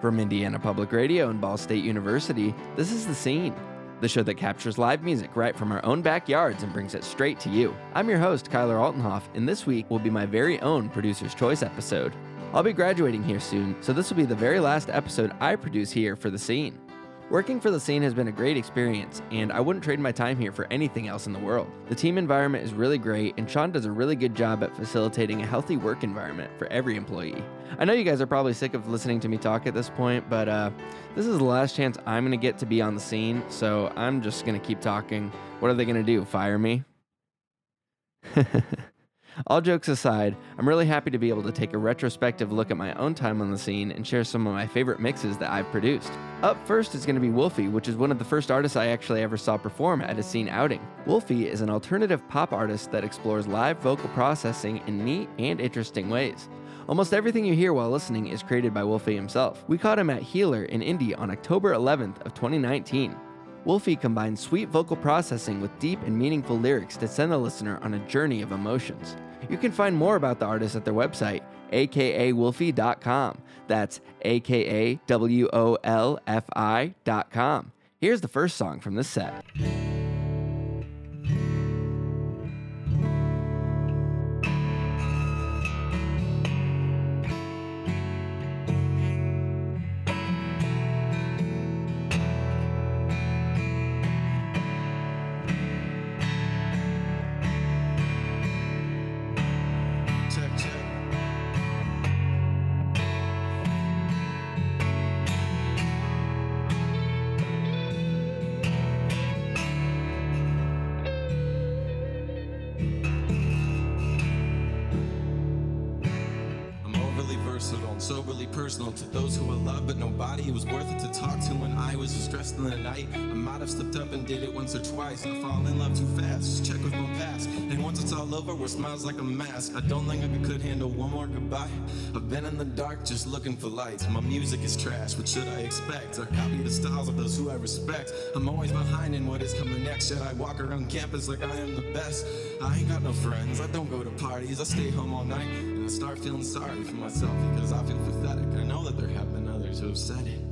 From Indiana Public Radio and Ball State University, this is The Scene, the show that captures live music right from our own backyards and brings it straight to you. I'm your host, Kyler Altenhof, and this week will be my very own Producer's Choice episode. I'll be graduating here soon, so this will be the very last episode I produce here for The Scene. Working for the scene has been a great experience, and I wouldn't trade my time here for anything else in the world. The team environment is really great, and Sean does a really good job at facilitating a healthy work environment for every employee. I know you guys are probably sick of listening to me talk at this point, but uh, this is the last chance I'm going to get to be on the scene, so I'm just going to keep talking. What are they going to do? Fire me? All jokes aside, I'm really happy to be able to take a retrospective look at my own time on the scene and share some of my favorite mixes that I've produced. Up first is going to be Wolfi, which is one of the first artists I actually ever saw perform at a scene outing. Wolfi is an alternative pop artist that explores live vocal processing in neat and interesting ways. Almost everything you hear while listening is created by Wolfi himself. We caught him at Healer in Indy on October 11th of 2019. Wolfi combines sweet vocal processing with deep and meaningful lyrics to send the listener on a journey of emotions. You can find more about the artist at their website, akawolfi.com. That's akawolfi.com. Here's the first song from this set. Personal to those who I love, but nobody was worth it to talk to when I was stressed in the night. I might have slipped up and did it once or twice. I fall in love too fast, just check with my past. And once it's all over, where smiles like a mask. I don't think I could handle one more goodbye. I've been in the dark just looking for lights. My music is trash, what should I expect? I copy the styles of those who I respect. I'm always behind in what is coming next. Should I walk around campus like I am the best? I ain't got no friends, I don't go to parties, I stay home all night. I start feeling sorry for myself because I feel pathetic. I know that there have been others who have said it.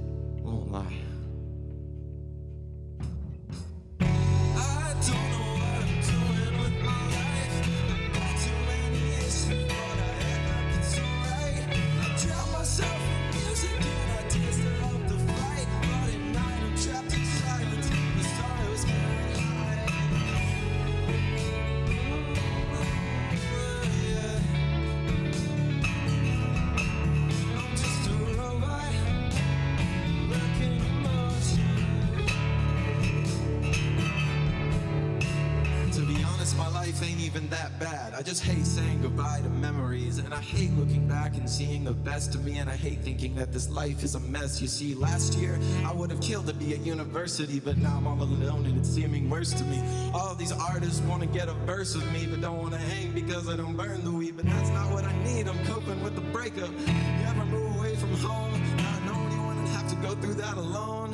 You see, last year I would have killed to be at university. But now I'm all alone and it's seeming worse to me. All these artists want to get a verse with me, but don't want to hang because I don't burn the weed. But that's not what I need. I'm coping with the breakup. You ever move away from home? Not know anyone and have to go through that alone?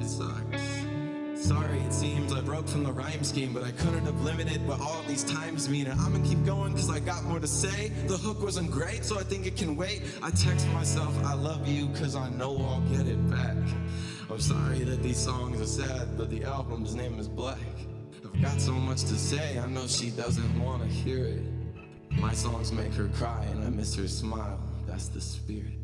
It sucks. Sorry, it seems I broke from the rhyme scheme, but I couldn't have limited what all these times mean. And I'ma keep going cause I got more to say. The hook wasn't great, so I think it can wait. I text myself, I love you, cause I know I'll get it back. I'm sorry that these songs are sad, but the album's name is Black. I've got so much to say, I know she doesn't wanna hear it. My songs make her cry, and I miss her smile. That's the spirit.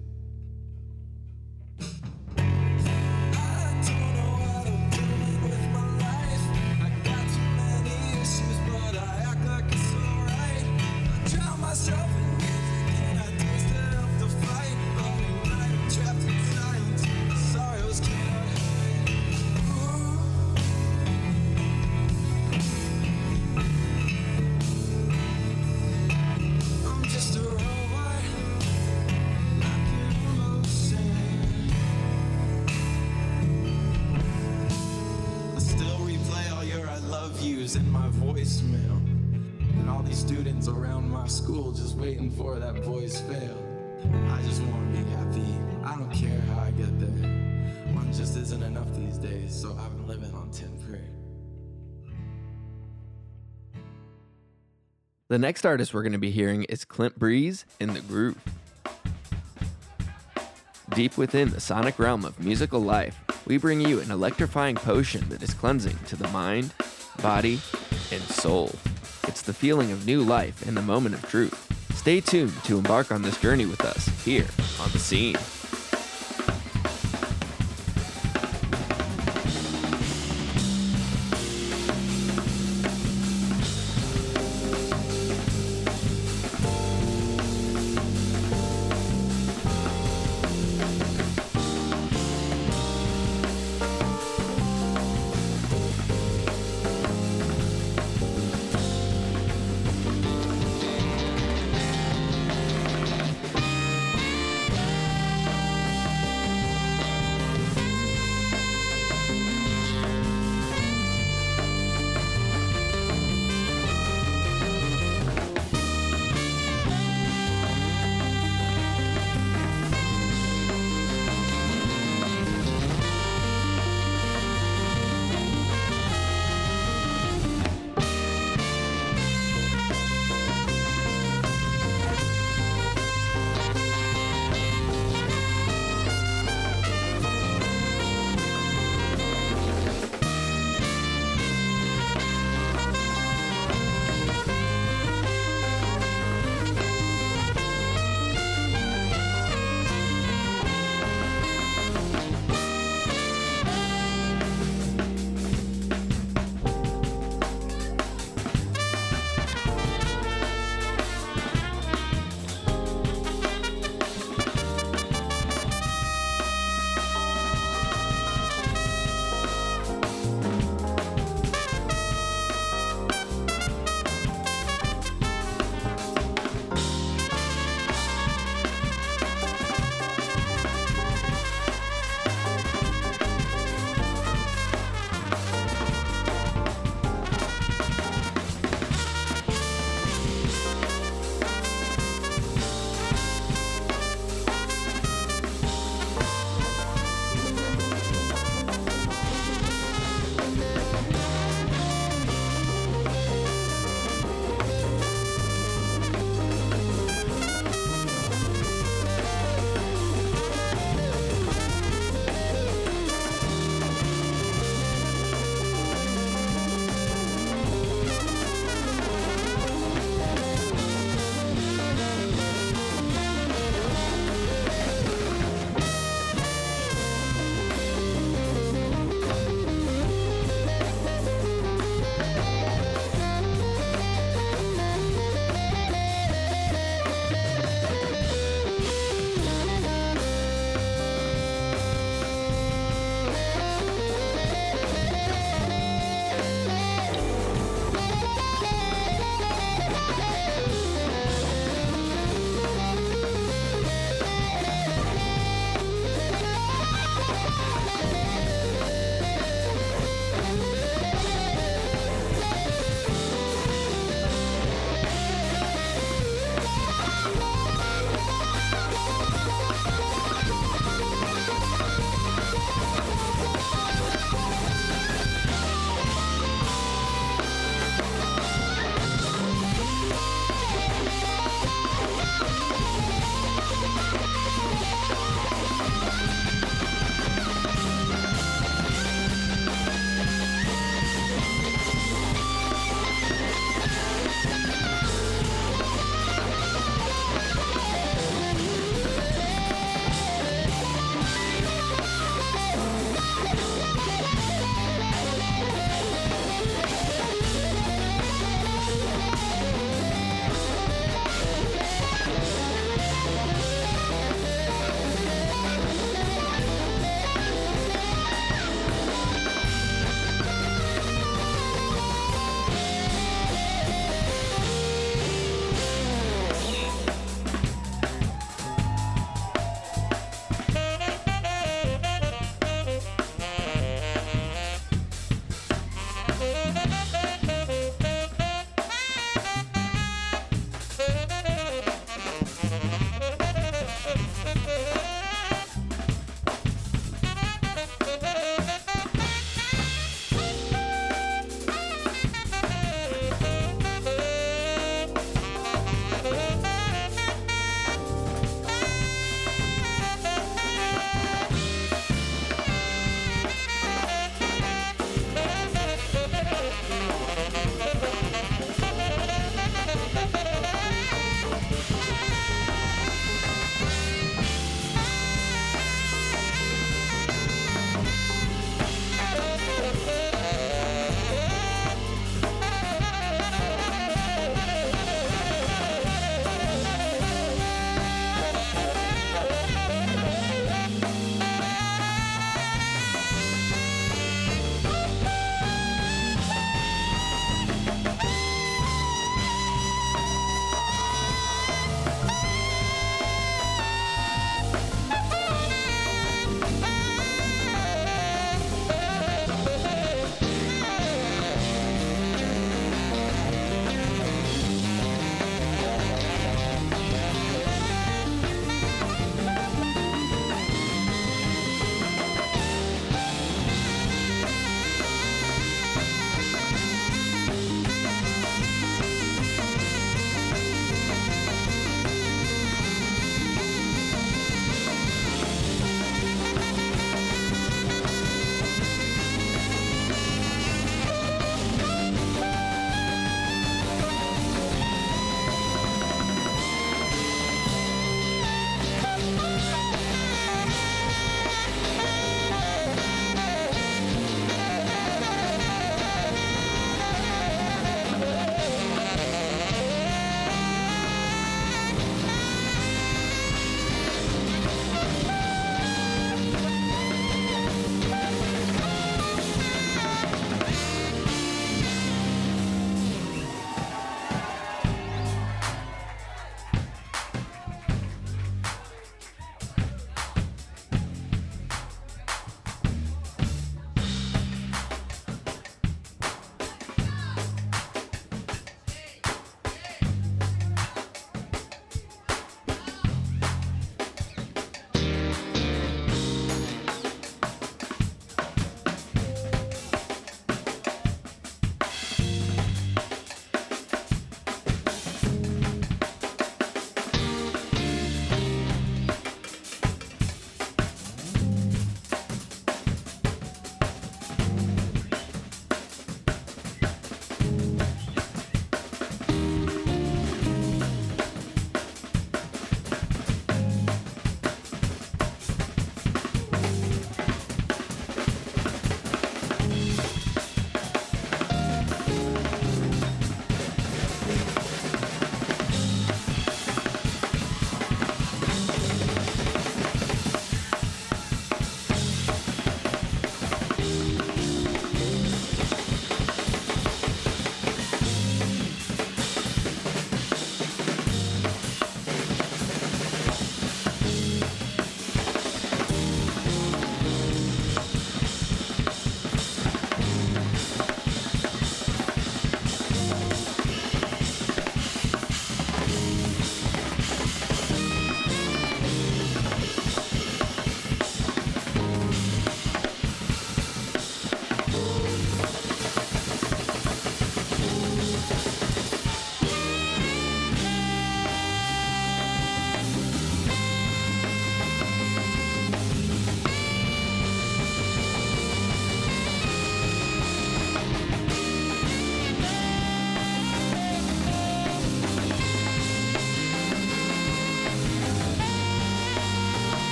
The next artist we're going to be hearing is Clint Breeze in the Groove. Deep within the sonic realm of musical life, we bring you an electrifying potion that is cleansing to the mind, body, and soul. It's the feeling of new life in the moment of truth. Stay tuned to embark on this journey with us here on The Scene.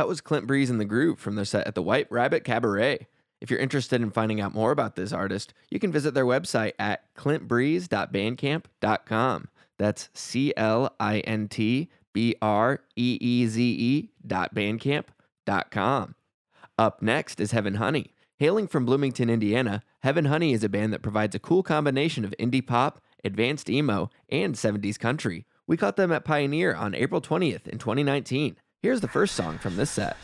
That was Clint Breeze and the Groove from their set at the White Rabbit Cabaret. If you're interested in finding out more about this artist, you can visit their website at clintbreeze.bandcamp.com. That's C L I N T B R E E Z E dot bandcamp.com. Up next is Heaven Honey. Hailing from Bloomington, Indiana, Heaven Honey is a band that provides a cool combination of indie pop, advanced emo, and 70s country. We caught them at Pioneer on April 20th in 2019. Here's the first song from this set.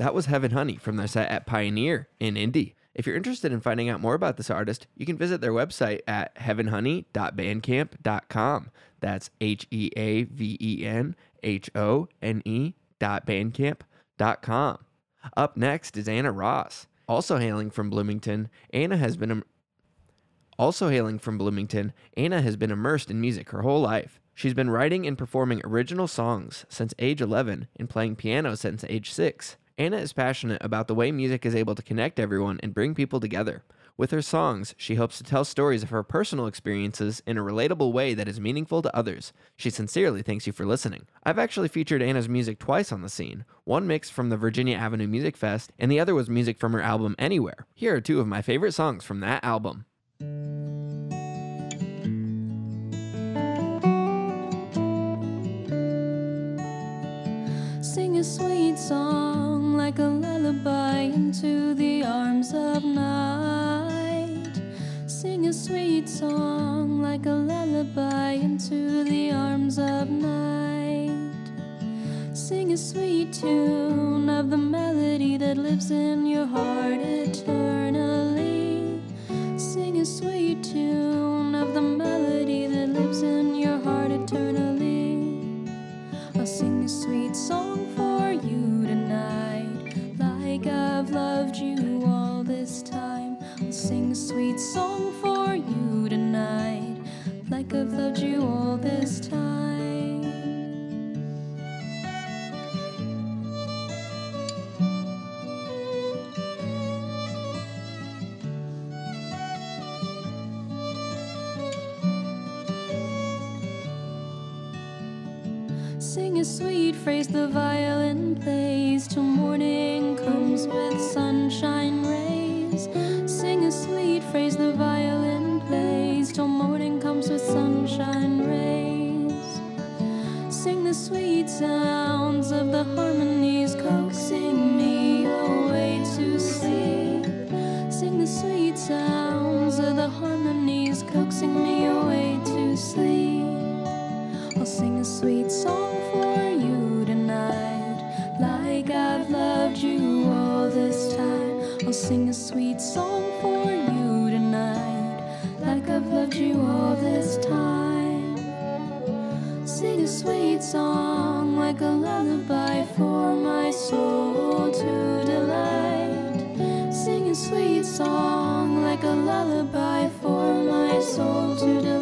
That was Heaven Honey from their set at Pioneer in Indy. If you're interested in finding out more about this artist, you can visit their website at heavenhoney.bandcamp.com. That's H E A V E N H O N E dot bandcamp.com. Up next is Anna Wrasse. Also hailing from Bloomington, Anna has been a also hailing from Bloomington, Anna has been immersed in music her whole life. She's been writing and performing original songs since age 11 and playing piano since age 6. Anna is passionate about the way music is able to connect everyone and bring people together. With her songs, she hopes to tell stories of her personal experiences in a relatable way that is meaningful to others. She sincerely thanks you for listening. I've actually featured Anna's music twice on the scene one mix from the Virginia Avenue Music Fest, and the other was music from her album Anywhere. Here are two of my favorite songs from that album. Sing a sweet song like a lullaby into the arms of night. Sing a sweet song like a lullaby into the arms of night. Sing a sweet tune of the melody that lives in your heart eternally. Sing a sweet tune of the melody that lives in your heart eternally. I'll sing a sweet song for you this time. I'll sing a sweet song for you tonight, like I've loved you all this time. Sing a sweet phrase the violin plays till morning comes with sunshine rays. Phrase the violin plays till morning comes with sunshine rays. Sing the sweet sounds of the harmonies coaxing me away to sleep. Sing the sweet sounds of the harmonies coaxing me away to sleep. I'll sing a sweet song for you tonight, like I've loved you all this time. I'll sing a sweet song for you I've loved you all this time. Sing a sweet song like a lullaby for my soul to delight. Sing a sweet song like a lullaby for my soul to delight.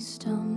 stone.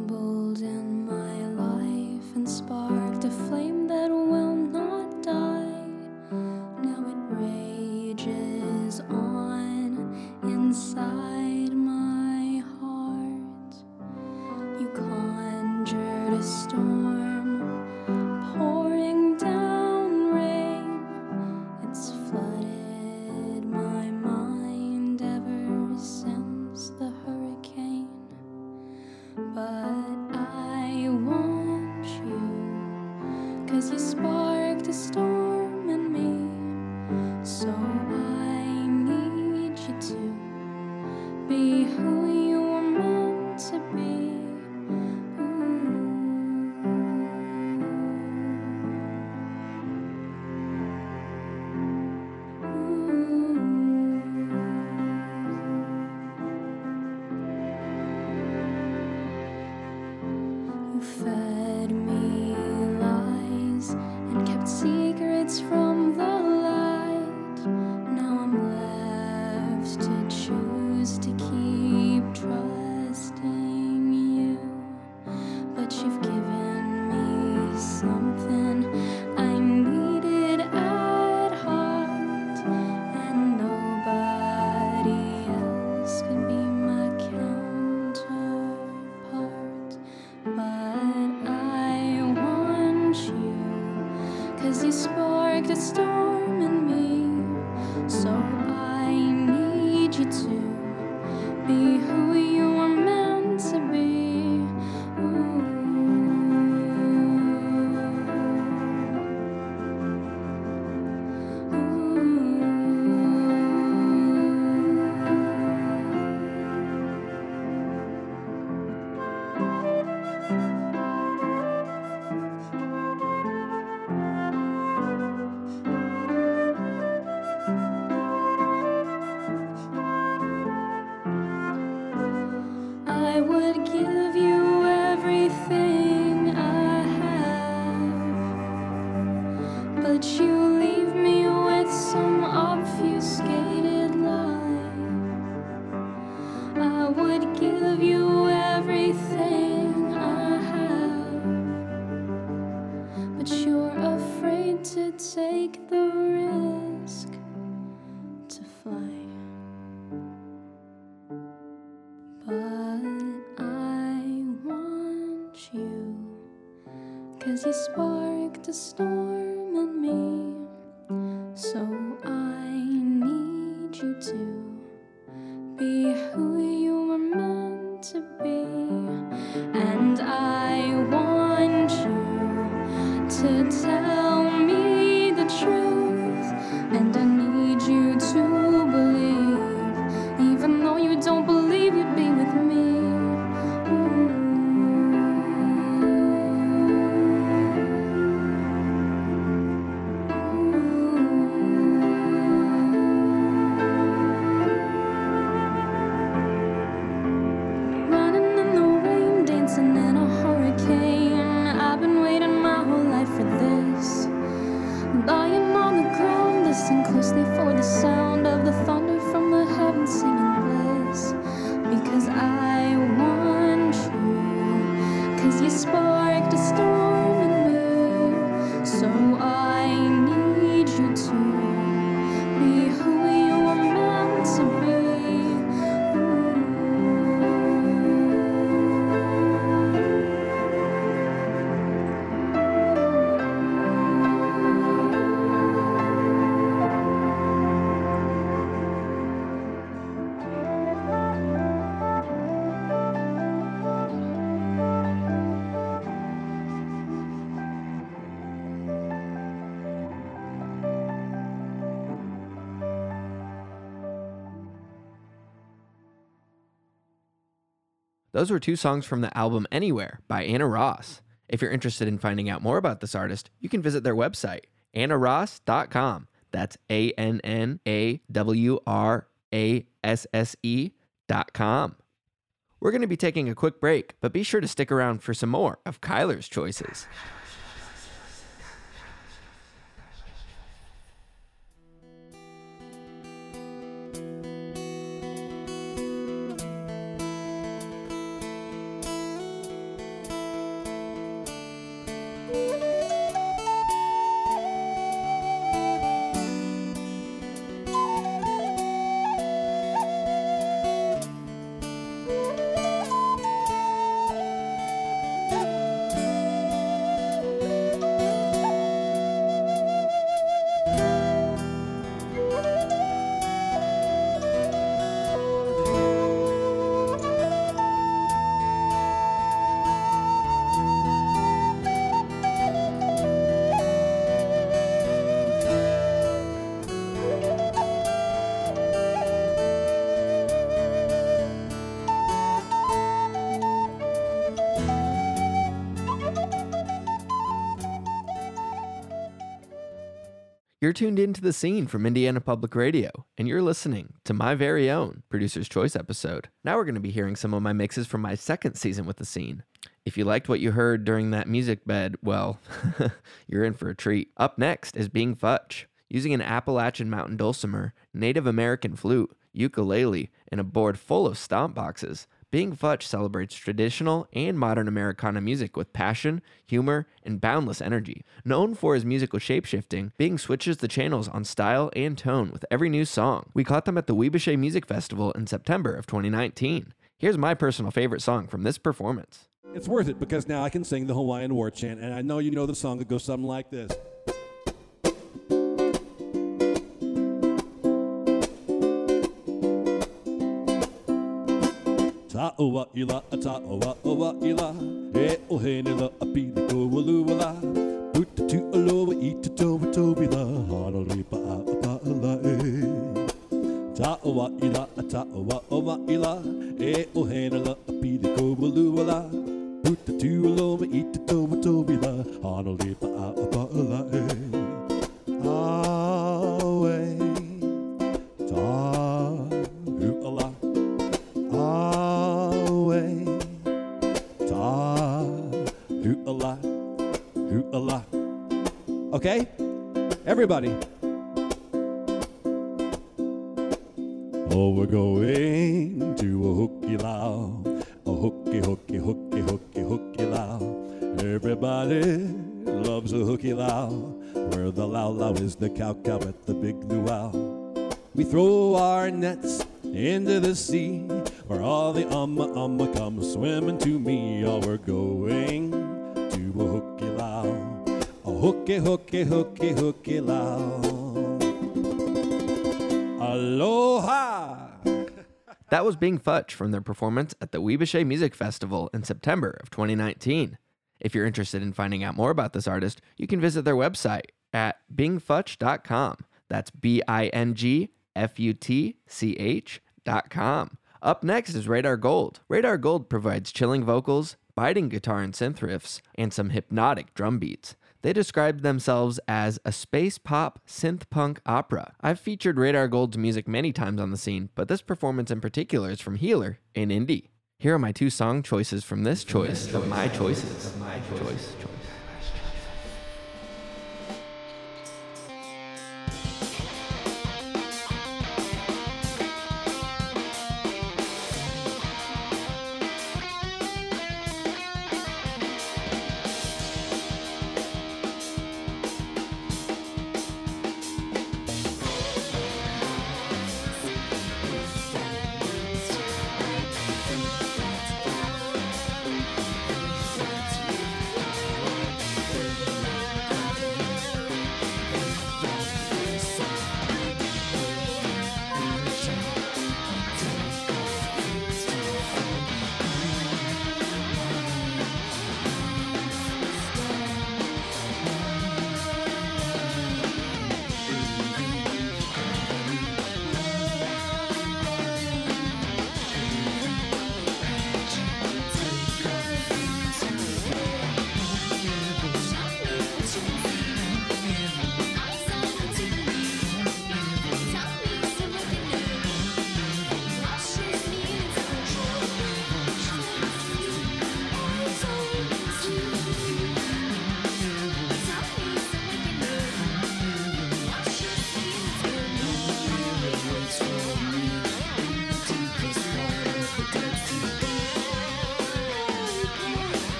You he sparked a storm. Those were two songs from the album Anywhere by Anna Wrasse. If you're interested in finding out more about this artist, you can visit their website, annawrasse.com. That's A N N A W R A S S E dot com. We're going to be taking a quick break, but be sure to stick around for some more of Kyler's choices. Into the scene from Indiana Public Radio, and you're listening to my very own Producer's Choice episode. Now we're going to be hearing some of my mixes from my second season with the scene. If you liked what you heard during that music bed, well, you're in for a treat. Up next is Bing Futch. Using an Appalachian mountain dulcimer, Native American flute, ukulele, and a board full of stomp boxes, Bing Futch celebrates traditional and modern Americana music with passion, humor, and boundless energy. Known for his musical shapeshifting, Bing switches the channels on style and tone with every new song. We caught them at the Ouibache Music Festival in September of 2019. Here's my personal favorite song from this performance. It's worth it because now I can sing the Hawaiian war chant, and I know you know the song that goes something like this. Ta'oa ila, a ta'oa oa ila, e o he ne la a pili ko waluala, puta tu aloa i te toa tobi la, hana ripa a a pa ala e. Ta'oa ila, a ta'oa oa ila, e o he ne la a pili ko waluala, puta tu aloa i te toa tobi la, hana ripa a Everybody. Oh, we're going to a hooky lao, a hooky, hooky, hooky, hooky, hooky. Everybody loves a hooky lao, where the lao lao is the cow cow at the big luau. We throw our nets into the sea where all the umma umma come swimming to me. Hooky hooky hooky lao. Aloha! That was Bing Futch from their performance at the Ouibache Music Festival in September of 2019. If you're interested in finding out more about this artist, you can visit their website at bingfutch.com. That's B I N G F U T C H.com. Up next is Radar Gold. Radar Gold provides chilling vocals, biting guitar and synth riffs, and some hypnotic drum beats. They described themselves as a space pop synth punk opera. I've featured Radar Gold's music many times on the scene, but this performance in particular is from Healer in Indy. Here are my two song choices from this choice of my choices. My choice. choice.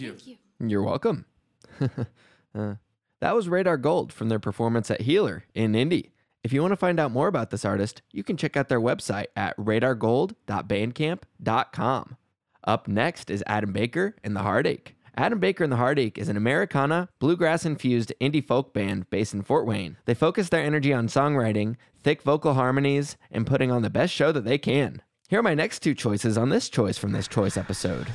Thank you. Thank you. You're welcome. uh, that was Radar Gold from their performance at Healer in Indy. If you want to find out more about this artist, you can check out their website at radargold.bandcamp.com. Up next is Adam Baker and the Heartache. Adam Baker and the Heartache is an Americana, bluegrass infused indie folk band based in Fort Wayne. They focus their energy on songwriting, thick vocal harmonies, and putting on the best show that they can. Here are my next two choices on this choice from this choice episode.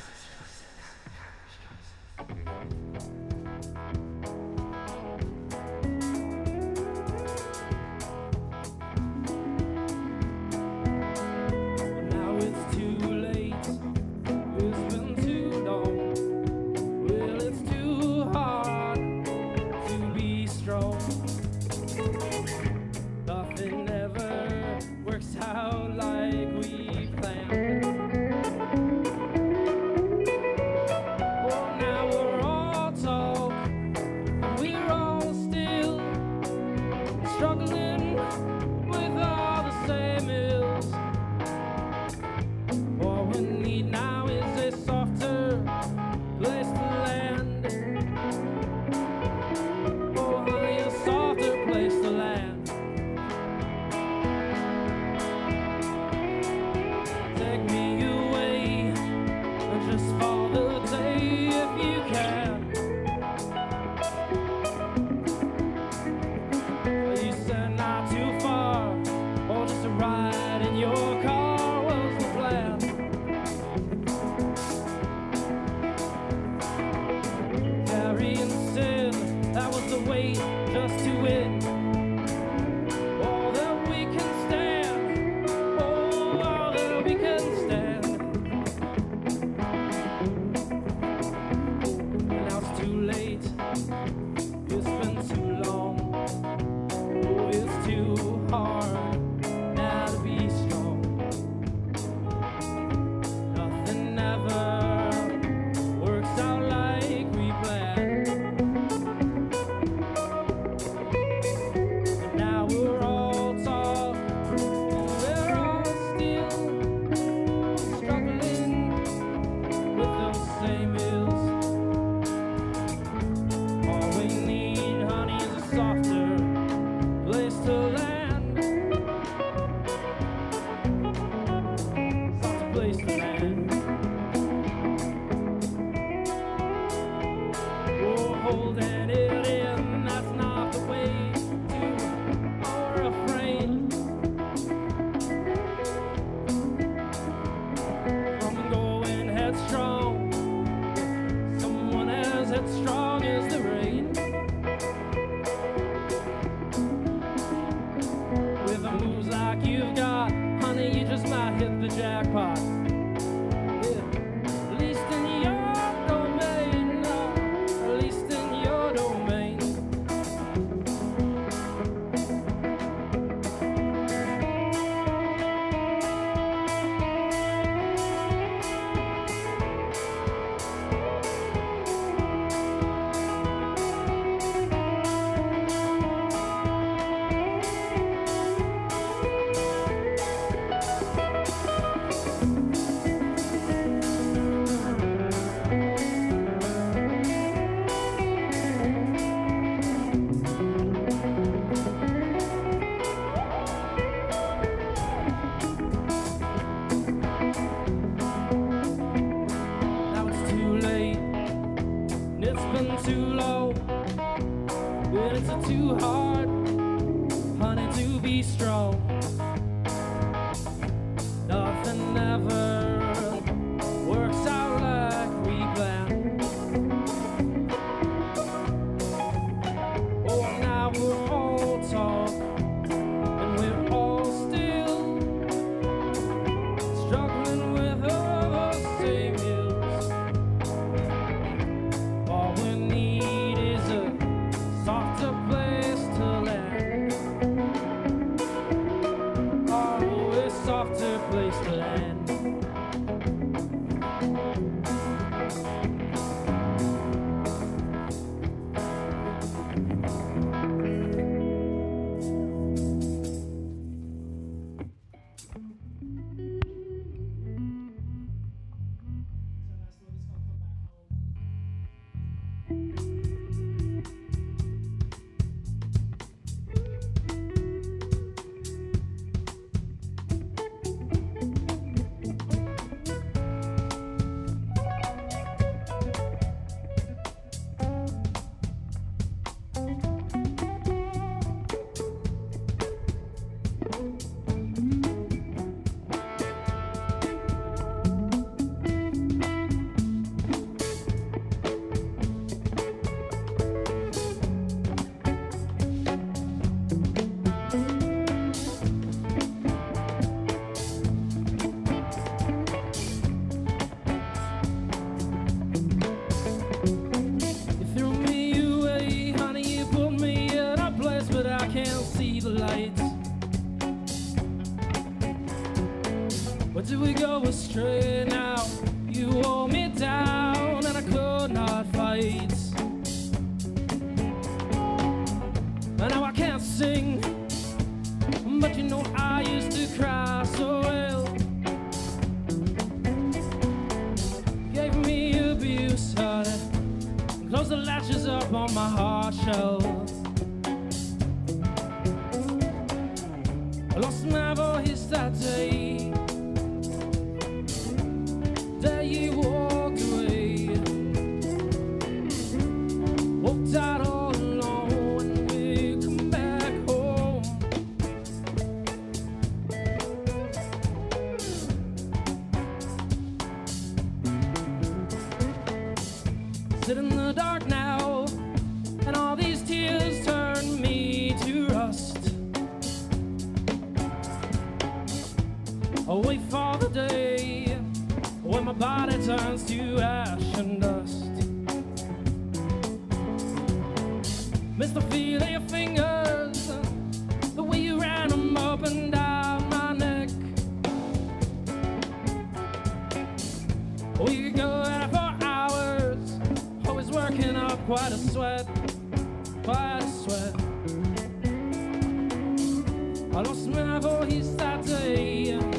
I lost my voice that day.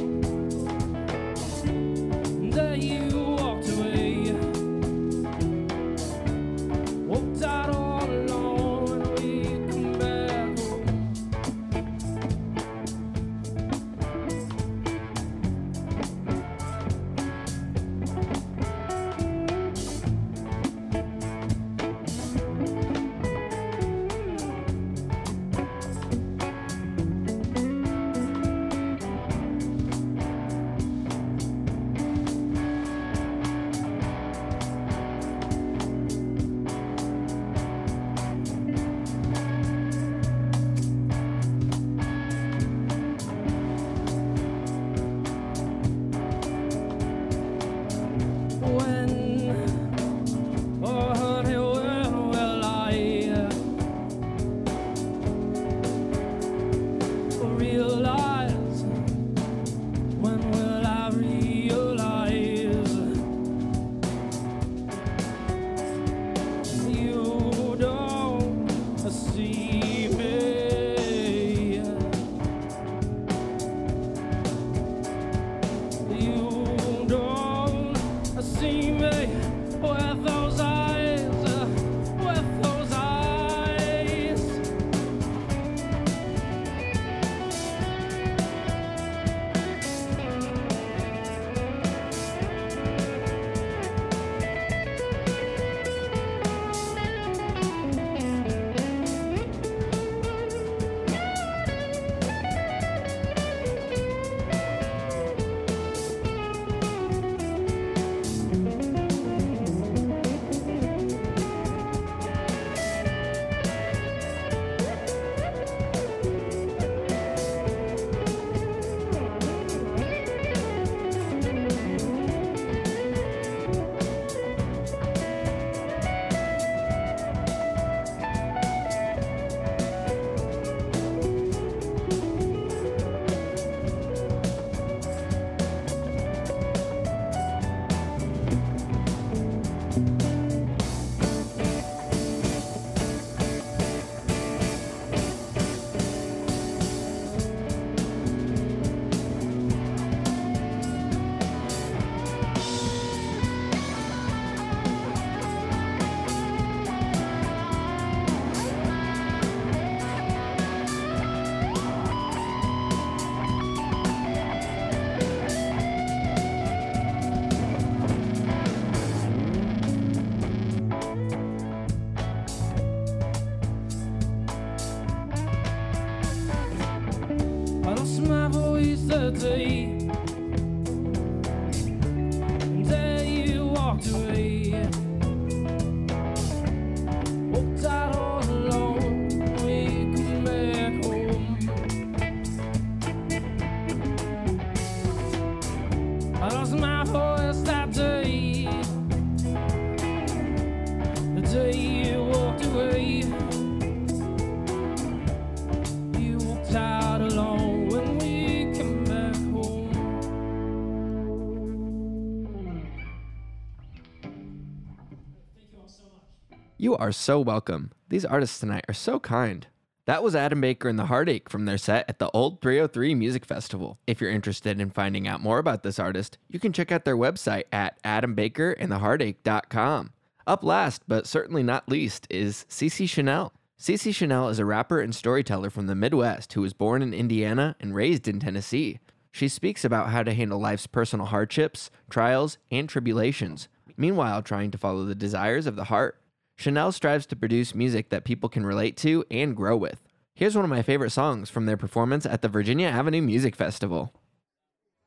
You are so welcome. These artists tonight are so kind. That was Adam Baker and the Heartache from their set at the Old 303 Music Festival. If you're interested in finding out more about this artist, you can check out their website at adambakerandtheheartache.com. Up last, but certainly not least, is Cece Chanel. Cece Chanel is a rapper and storyteller from the Midwest who was born in Indiana and raised in Tennessee. She speaks about how to handle life's personal hardships, trials, and tribulations, meanwhile, trying to follow the desires of the heart. Chanel strives to produce music that people can relate to and grow with. Here's one of my favorite songs from their performance at the Virginia Avenue Music Festival.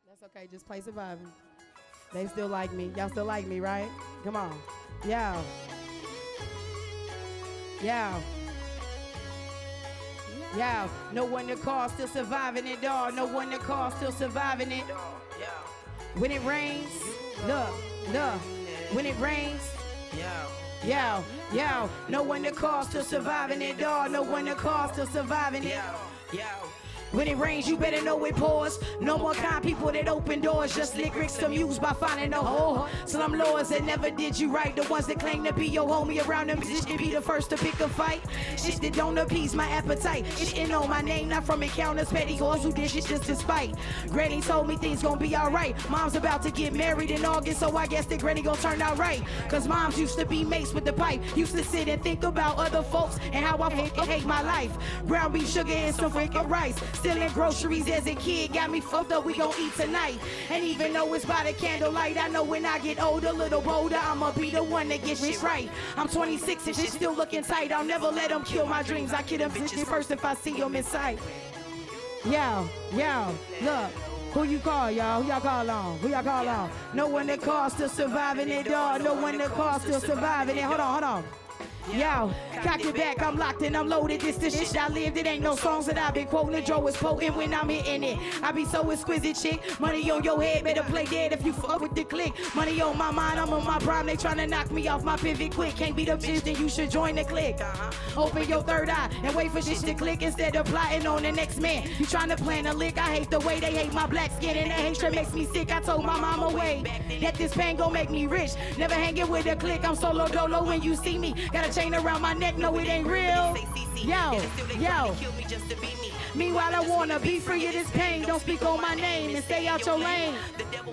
That's okay. Just play surviving. They still like me. Y'all still like me, right? Come on. Yeah. Yeah. Yeah. No one to call, still surviving it, dog. No one to call, still surviving it. When it rains, look, look. When it rains, Yo, yo, no one to call, still surviving it, dog. No one to call, still surviving it. When it rains, you better know it pours. No more kind people that open doors. Just lyrics amused by finding a hole. Slum lords that never did you right. The ones that claim to be your homie around them. Just can be the first to pick a fight. Shit that don't appease my appetite. Shit and know my name, not from encounters. Petty whores who did shit just to spite. Granny told me things gon' be alright. Mom's about to get married in August, so I guess that Granny gon' turn out right. Cause moms used to be mates with the pipe. Used to sit and think about other folks and how I hate my life. Brown beef, sugar, and some freaking rice. Stealing groceries as a kid got me fucked up. We gon' eat tonight. And even though it's by the candlelight, I know when I get older, little bolder, I'ma be the one that gets shit right. I'm 26 and shit still looking tight. I'll never let them kill my dreams. I kill them bitches first if I see them in sight. Yo, yo, look. Who you call, y'all? Who y'all call on? Who y'all call on? No one that calls still surviving it, dog. No one that calls still surviving it. Hold on, hold on. Yo, cock it back, I'm locked and I'm loaded. This the shit I lived. It ain't no songs that I've been quoting. The Joe is potent when I'm hitting it. I be so exquisite, chick. Money on your head, better play dead if you fuck with the click. Money on my mind, I'm on my prime. They tryna knock me off my pivot quick. Can't beat up bitch, then you should join the click. Uh-huh. Open your third eye and wait for shit to click instead of plotting on the next man. You tryna plan a lick. I hate the way they hate my black skin and that hatred makes me sick. I told my mama way that this pain gon' make me rich. Never hanging with a click. I'm solo dolo when you see me. Got a chain around my neck, no it ain't real. Yo, yo. Meanwhile, I wanna be free of this pain. Don't speak on my name and stay out your lane.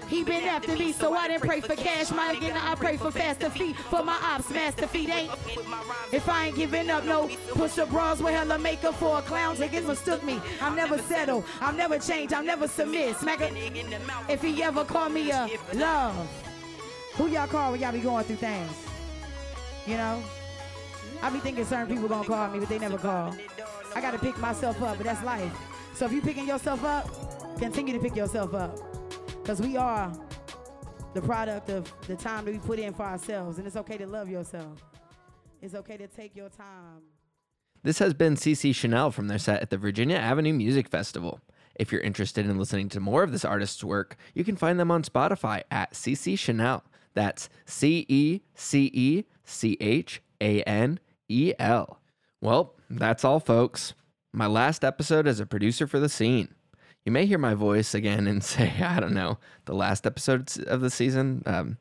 He been after me, so I didn't pray for cash. My again, I pray for faster feet. For my ops, master feet ain't. If I ain't giving up, no. Push the bras with hella makeup for a clown. Niggas mistook me. I'm never settle. I'm never change. I'm never submit. Smack it. If he ever call me a love. Who y'all call when y'all be going through things? You know? I be thinking certain people gonna call me, but they never call. I gotta pick myself up, but that's life. So if you picking yourself up, continue to pick yourself up. Cause we are the product of the time that we put in for ourselves. And it's okay to love yourself. It's okay to take your time. This has been Cece Chanel from their set at the Virginia Avenue Music Festival. If you're interested in listening to more of this artist's work, you can find them on Spotify at Cece Chanel. That's C E C E C H A N E L. Well, that's all, folks. My last episode as a producer for the scene. You may hear my voice again and say, I don't know, the last episode of the season. Um,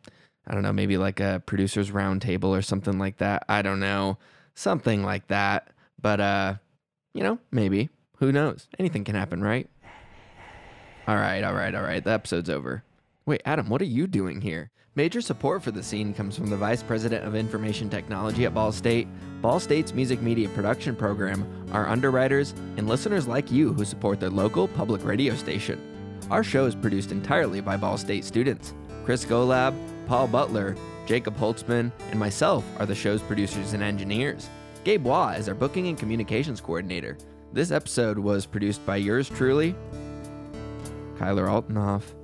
I don't know, maybe like a producer's roundtable or something like that. I don't know, something like that. But, uh, you know, maybe. Who knows? Anything can happen, right? All right, all right, all right. The episode's over. Wait, Adam, what are you doing here? Major support for the scene comes from the Vice President of Information Technology at Ball State, Ball State's music media production program, our underwriters, and listeners like you who support their local public radio station. Our show is produced entirely by Ball State students. Chris Golab, Paul Butler, Jacob Holtzman, and myself are the show's producers and engineers. Gabe Waugh is our booking and communications coordinator. This episode was produced by yours truly, Kyler Altenhof.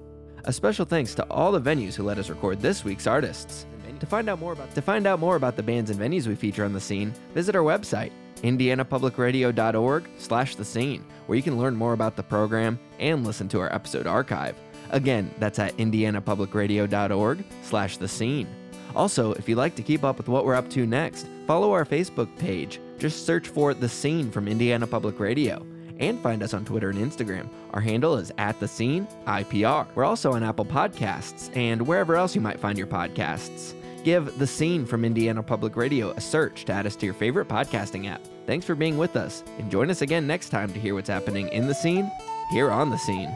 A special thanks to all the venues who let us record this week's artists. To find out more about to find out more about the bands and venues we feature on the scene, visit our website, indianapublicradio.org slash the scene, where you can learn more about the program and listen to our episode archive. Again, that's at indianapublicradio.org slash the scene. Also, if you'd like to keep up with what we're up to next, follow our Facebook page. Just search for The Scene from Indiana Public Radio and find us on Twitter and Instagram. Our handle is at the scene IPR. We're also on Apple Podcasts and wherever else you might find your podcasts. Give the scene from Indiana Public Radio a search to add us to your favorite podcasting app. Thanks for being with us, and join us again next time to hear what's happening in the scene, here on the scene.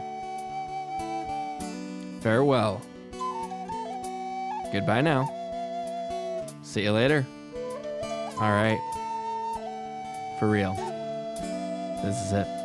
Farewell. Goodbye now. See you later. All right. For real. This is it.